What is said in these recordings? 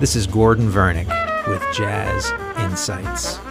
This is Gordon Vernick with Jazz Insights.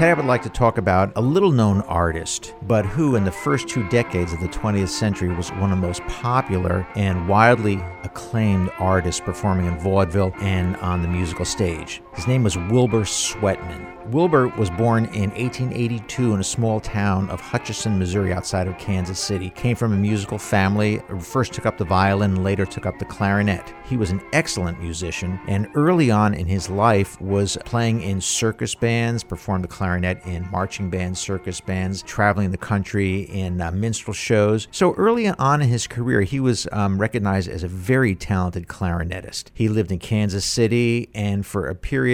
Today, I would like to talk about a little known artist, but who, in the first two decades of the 20th century, was one of the most popular and widely acclaimed artists performing in vaudeville and on the musical stage. His name was Wilbur Sweatman. Wilbur was born in 1882 in a small town of Hutchinson, Missouri, outside of Kansas City. Came from a musical family, first took up the violin, later took up the clarinet. He was an excellent musician, and early on in his life was playing in circus bands, performed the clarinet in marching bands, circus bands, traveling the country in uh, minstrel shows. So early on in his career, he was um, recognized as a very talented clarinetist. He lived in Kansas City, and for a period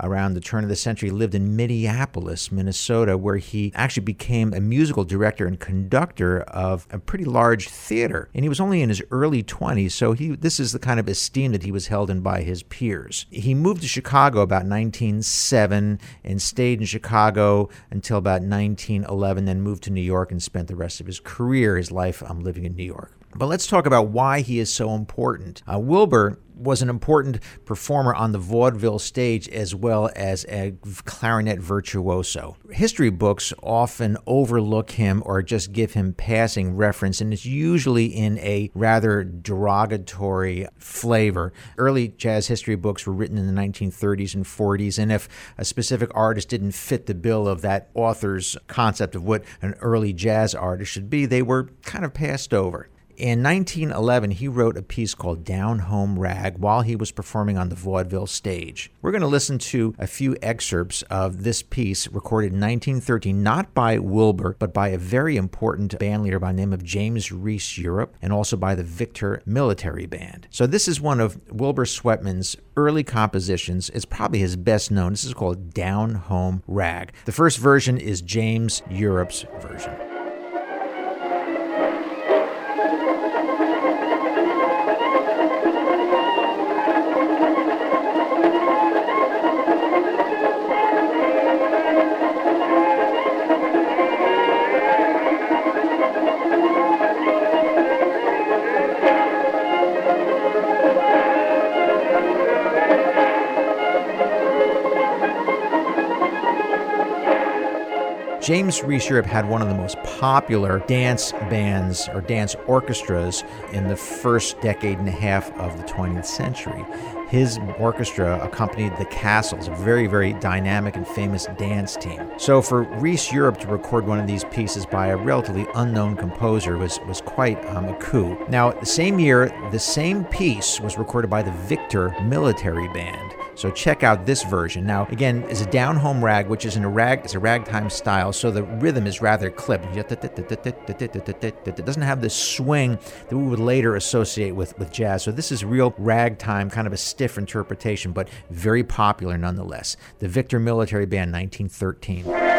around the turn of the century, lived in Minneapolis, Minnesota, where he actually became a musical director and conductor of a pretty large theater. And he was only in his early 20s, so he this is the kind of esteem that he was held in by his peers. He moved to Chicago about 1907 and stayed in Chicago until about 1911, then moved to New York and spent the rest of his career, his life um, living in New York. But let's talk about why he is so important. Uh, Wilbur was an important performer on the vaudeville stage as well as a clarinet virtuoso. History books often overlook him or just give him passing reference, and it's usually in a rather derogatory flavor. Early jazz history books were written in the 1930s and 40s, and if a specific artist didn't fit the bill of that author's concept of what an early jazz artist should be, they were kind of passed over. In 1911, he wrote a piece called Down Home Rag while he was performing on the vaudeville stage. We're going to listen to a few excerpts of this piece recorded in 1913, not by Wilbur, but by a very important band leader by the name of James Reese Europe and also by the Victor Military Band. So, this is one of Wilbur Sweatman's early compositions. It's probably his best known. This is called Down Home Rag. The first version is James Europe's version. James Reese Europe had one of the most popular dance bands or dance orchestras in the first decade and a half of the 20th century. His orchestra accompanied the Castles, a very, very dynamic and famous dance team. So for Reese Europe to record one of these pieces by a relatively unknown composer was, was quite um, a coup. Now, the same year, the same piece was recorded by the Victor Military Band. So check out this version. Now, again, it's a down home rag, which is in a rag, it's a ragtime style, so the rhythm is rather clipped. It doesn't have this swing that we would later associate with, with jazz. So this is real ragtime, kind of a stiff interpretation, but very popular nonetheless. The Victor Military Band, 1913.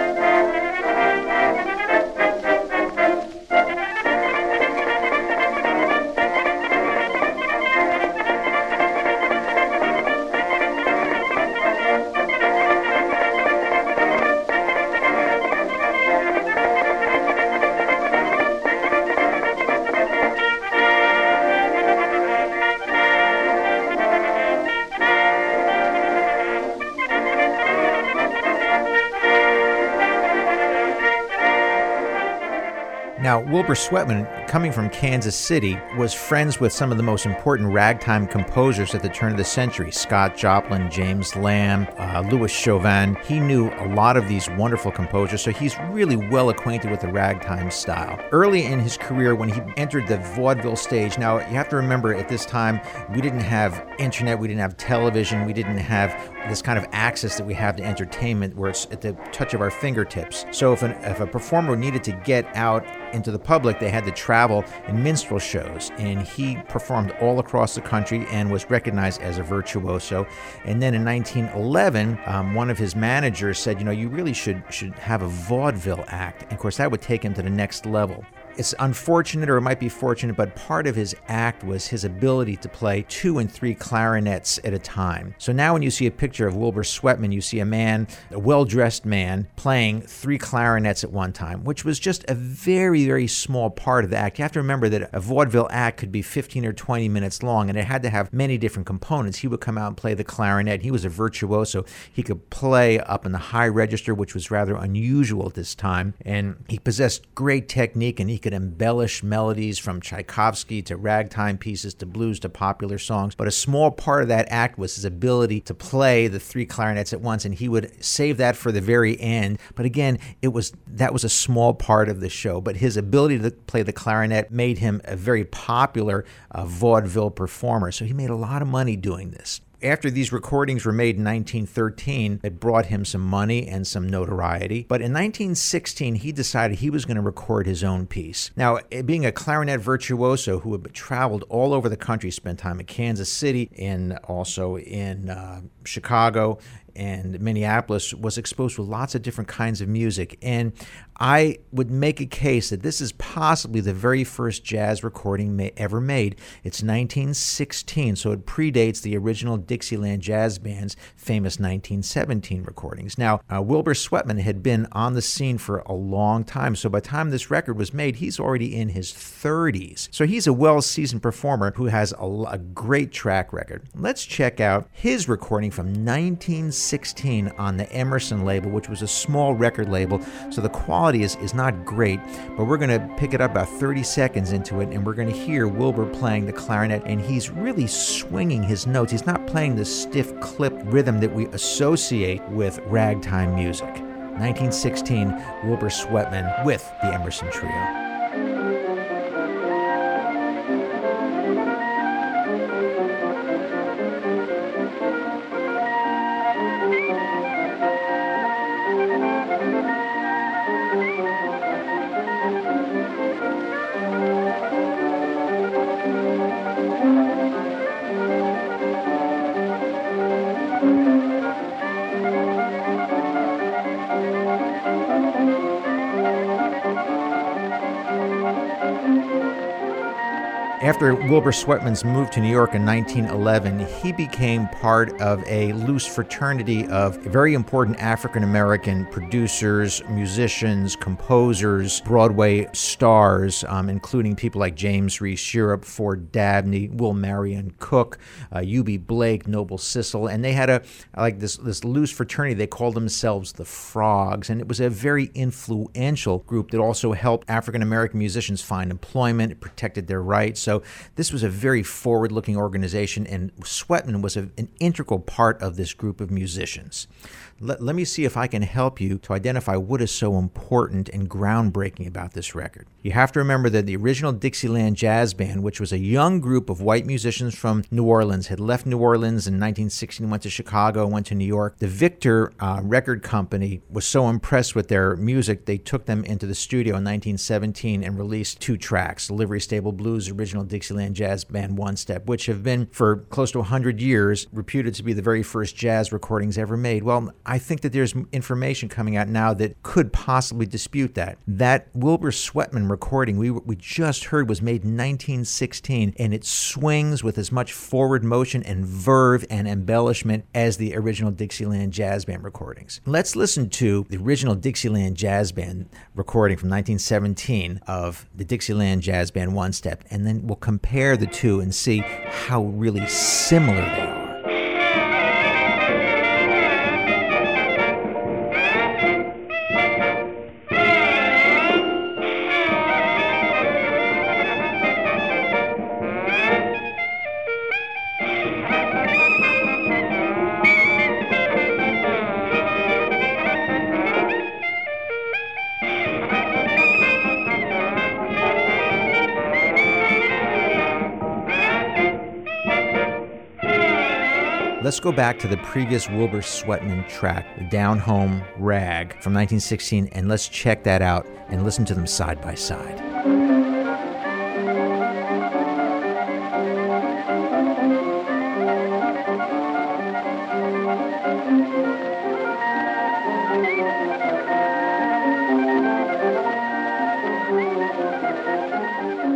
Wilbur Sweatman, coming from Kansas City, was friends with some of the most important ragtime composers at the turn of the century Scott Joplin, James Lamb, uh, Louis Chauvin. He knew a lot of these wonderful composers, so he's really well acquainted with the ragtime style. Early in his career, when he entered the vaudeville stage, now you have to remember at this time, we didn't have internet, we didn't have television, we didn't have this kind of access that we have to entertainment where it's at the touch of our fingertips. So if, an, if a performer needed to get out into the public, they had to travel in minstrel shows. And he performed all across the country and was recognized as a virtuoso. And then in 1911, um, one of his managers said, you know, you really should should have a vaudeville act. And of course, that would take him to the next level. It's unfortunate, or it might be fortunate, but part of his act was his ability to play two and three clarinets at a time. So now, when you see a picture of Wilbur Sweatman, you see a man, a well dressed man, playing three clarinets at one time, which was just a very, very small part of the act. You have to remember that a vaudeville act could be 15 or 20 minutes long, and it had to have many different components. He would come out and play the clarinet. He was a virtuoso. He could play up in the high register, which was rather unusual at this time, and he possessed great technique and he could embellish melodies from Tchaikovsky to ragtime pieces to blues to popular songs. But a small part of that act was his ability to play the three clarinets at once, and he would save that for the very end. But again, it was that was a small part of the show. But his ability to play the clarinet made him a very popular uh, vaudeville performer. So he made a lot of money doing this after these recordings were made in 1913, it brought him some money and some notoriety. But in 1916, he decided he was going to record his own piece. Now, eh, being a clarinet virtuoso who had traveled all over the country, spent time in Kansas City and also in uh, Chicago and Minneapolis was exposed to lots of different kinds of music. And I would make a case that this is possibly the very first jazz recording ma- ever made. It's 1916, so it predates the original Dixieland Jazz Band's famous 1917 recordings. Now, uh, Wilbur Sweatman had been on the scene for a long time, so by the time this record was made, he's already in his 30s. So he's a well seasoned performer who has a, a great track record. Let's check out his recording from 1916 on the Emerson label, which was a small record label, so the quality quality is, is not great, but we're going to pick it up about 30 seconds into it and we're going to hear Wilbur playing the clarinet and he's really swinging his notes. He's not playing the stiff clip rhythm that we associate with ragtime music. 1916, Wilbur Sweatman with the Emerson Trio. After Wilbur Sweatman's move to New York in 1911, he became part of a loose fraternity of very important African American producers, musicians, composers, Broadway stars, um, including people like James Reese Europe, Ford Dabney, Will Marion Cook, uh, Eubie Blake, Noble Sissle, and they had a like this this loose fraternity. They called themselves the Frogs, and it was a very influential group that also helped African American musicians find employment, it protected their rights. So this was a very forward looking organization, and Sweatman was a, an integral part of this group of musicians. Let, let me see if I can help you to identify what is so important and groundbreaking about this record. You have to remember that the original Dixieland Jazz Band, which was a young group of white musicians from New Orleans, had left New Orleans in 1916, went to Chicago, went to New York. The Victor uh, Record Company was so impressed with their music, they took them into the studio in 1917 and released two tracks Livery Stable Blues, original Dixieland Jazz Band One Step, which have been for close to 100 years reputed to be the very first jazz recordings ever made. Well, I think that there's information coming out now that could possibly dispute that. That Wilbur Sweatman recording we, we just heard was made in 1916, and it swings with as much forward motion and verve and embellishment as the original Dixieland Jazz Band recordings. Let's listen to the original Dixieland Jazz Band recording from 1917 of the Dixieland Jazz Band One Step, and then we'll compare the two and see how really similar they are. Let's go back to the previous Wilbur Sweatman track, the Down Home Rag from 1916, and let's check that out and listen to them side by side.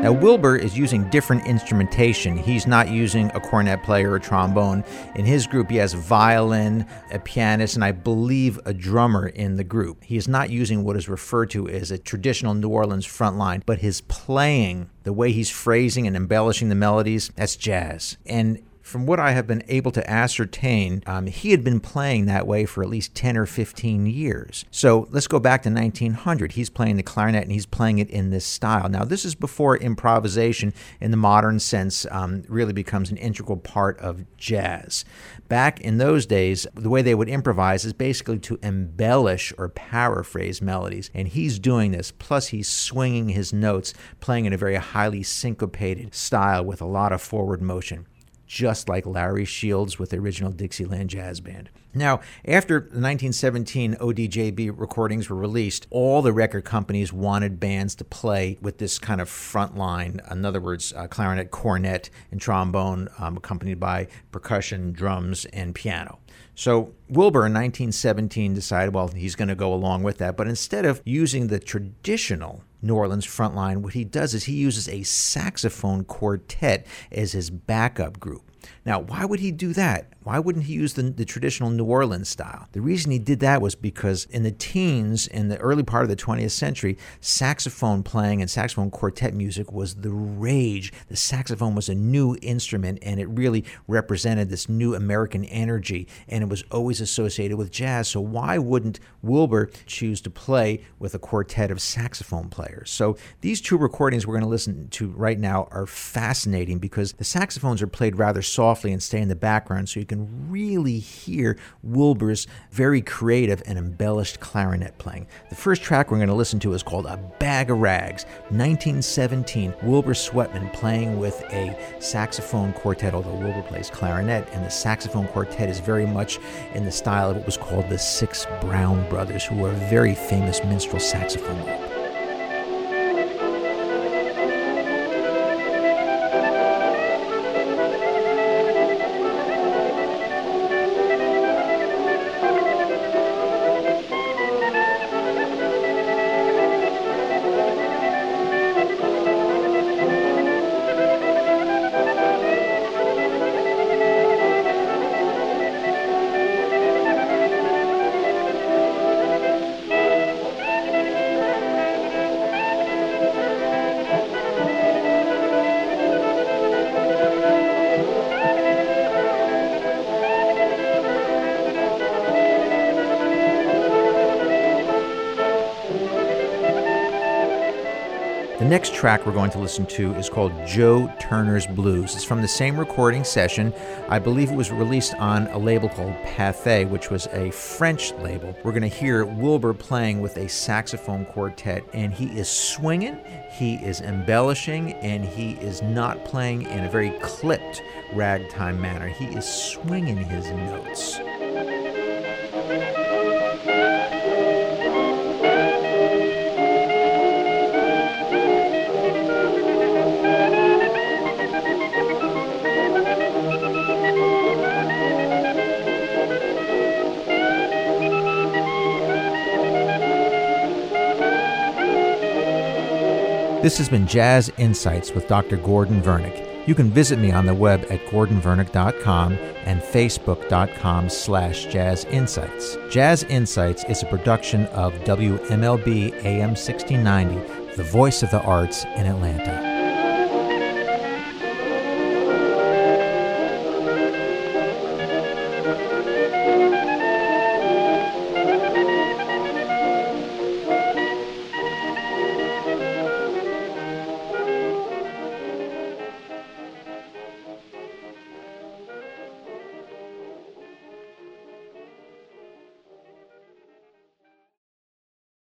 Now, Wilbur is using different instrumentation. He's not using a cornet player or a trombone. In his group, he has a violin, a pianist, and I believe a drummer in the group. He is not using what is referred to as a traditional New Orleans front line, but his playing, the way he's phrasing and embellishing the melodies, that's jazz. And from what I have been able to ascertain, um, he had been playing that way for at least 10 or 15 years. So let's go back to 1900. He's playing the clarinet and he's playing it in this style. Now, this is before improvisation in the modern sense um, really becomes an integral part of jazz. Back in those days, the way they would improvise is basically to embellish or paraphrase melodies. And he's doing this, plus, he's swinging his notes, playing in a very highly syncopated style with a lot of forward motion just like Larry Shields with the original Dixieland Jazz Band. Now, after the 1917 ODJB recordings were released, all the record companies wanted bands to play with this kind of front line, in other words, uh, clarinet, cornet, and trombone, um, accompanied by percussion, drums, and piano. So Wilbur in 1917 decided, well, he's going to go along with that. But instead of using the traditional New Orleans front line, what he does is he uses a saxophone quartet as his backup group. Now, why would he do that? Why wouldn't he use the, the, traditional New Orleans style? The reason he did that was because in the teens, in the early part of the 20th century, saxophone playing and saxophone quartet music was the rage. The saxophone was a new instrument and it really represented this new American energy and it was always associated with jazz. So, why wouldn't Wilbur choose to play with a quartet of saxophone players? So, these two recordings we're going to listen to right now are fascinating because the saxophones are played rather softly and stay in the background so you can really hear Wilbur's very creative and embellished clarinet playing. The first track we're going to listen to is called A Bag of Rags, 1917. Wilbur Sweatman playing with a saxophone quartet, although Wilbur plays clarinet, and the saxophone quartet is very much in the style of what was called the Six Brown Brothers, who were a very famous minstrel saxophone group. Next track we're going to listen to is called Joe Turner's Blues. It's from the same recording session. I believe it was released on a label called Pathé, which was a French label. We're going to hear Wilbur playing with a saxophone quartet, and he is swinging, he is embellishing, and he is not playing in a very clipped ragtime manner. He is swinging his notes. This has been Jazz Insights with Dr. Gordon Vernick. You can visit me on the web at gordonvernick.com and facebook.com slash jazz insights. Jazz Insights is a production of WMLB AM 1690, the voice of the arts in Atlanta.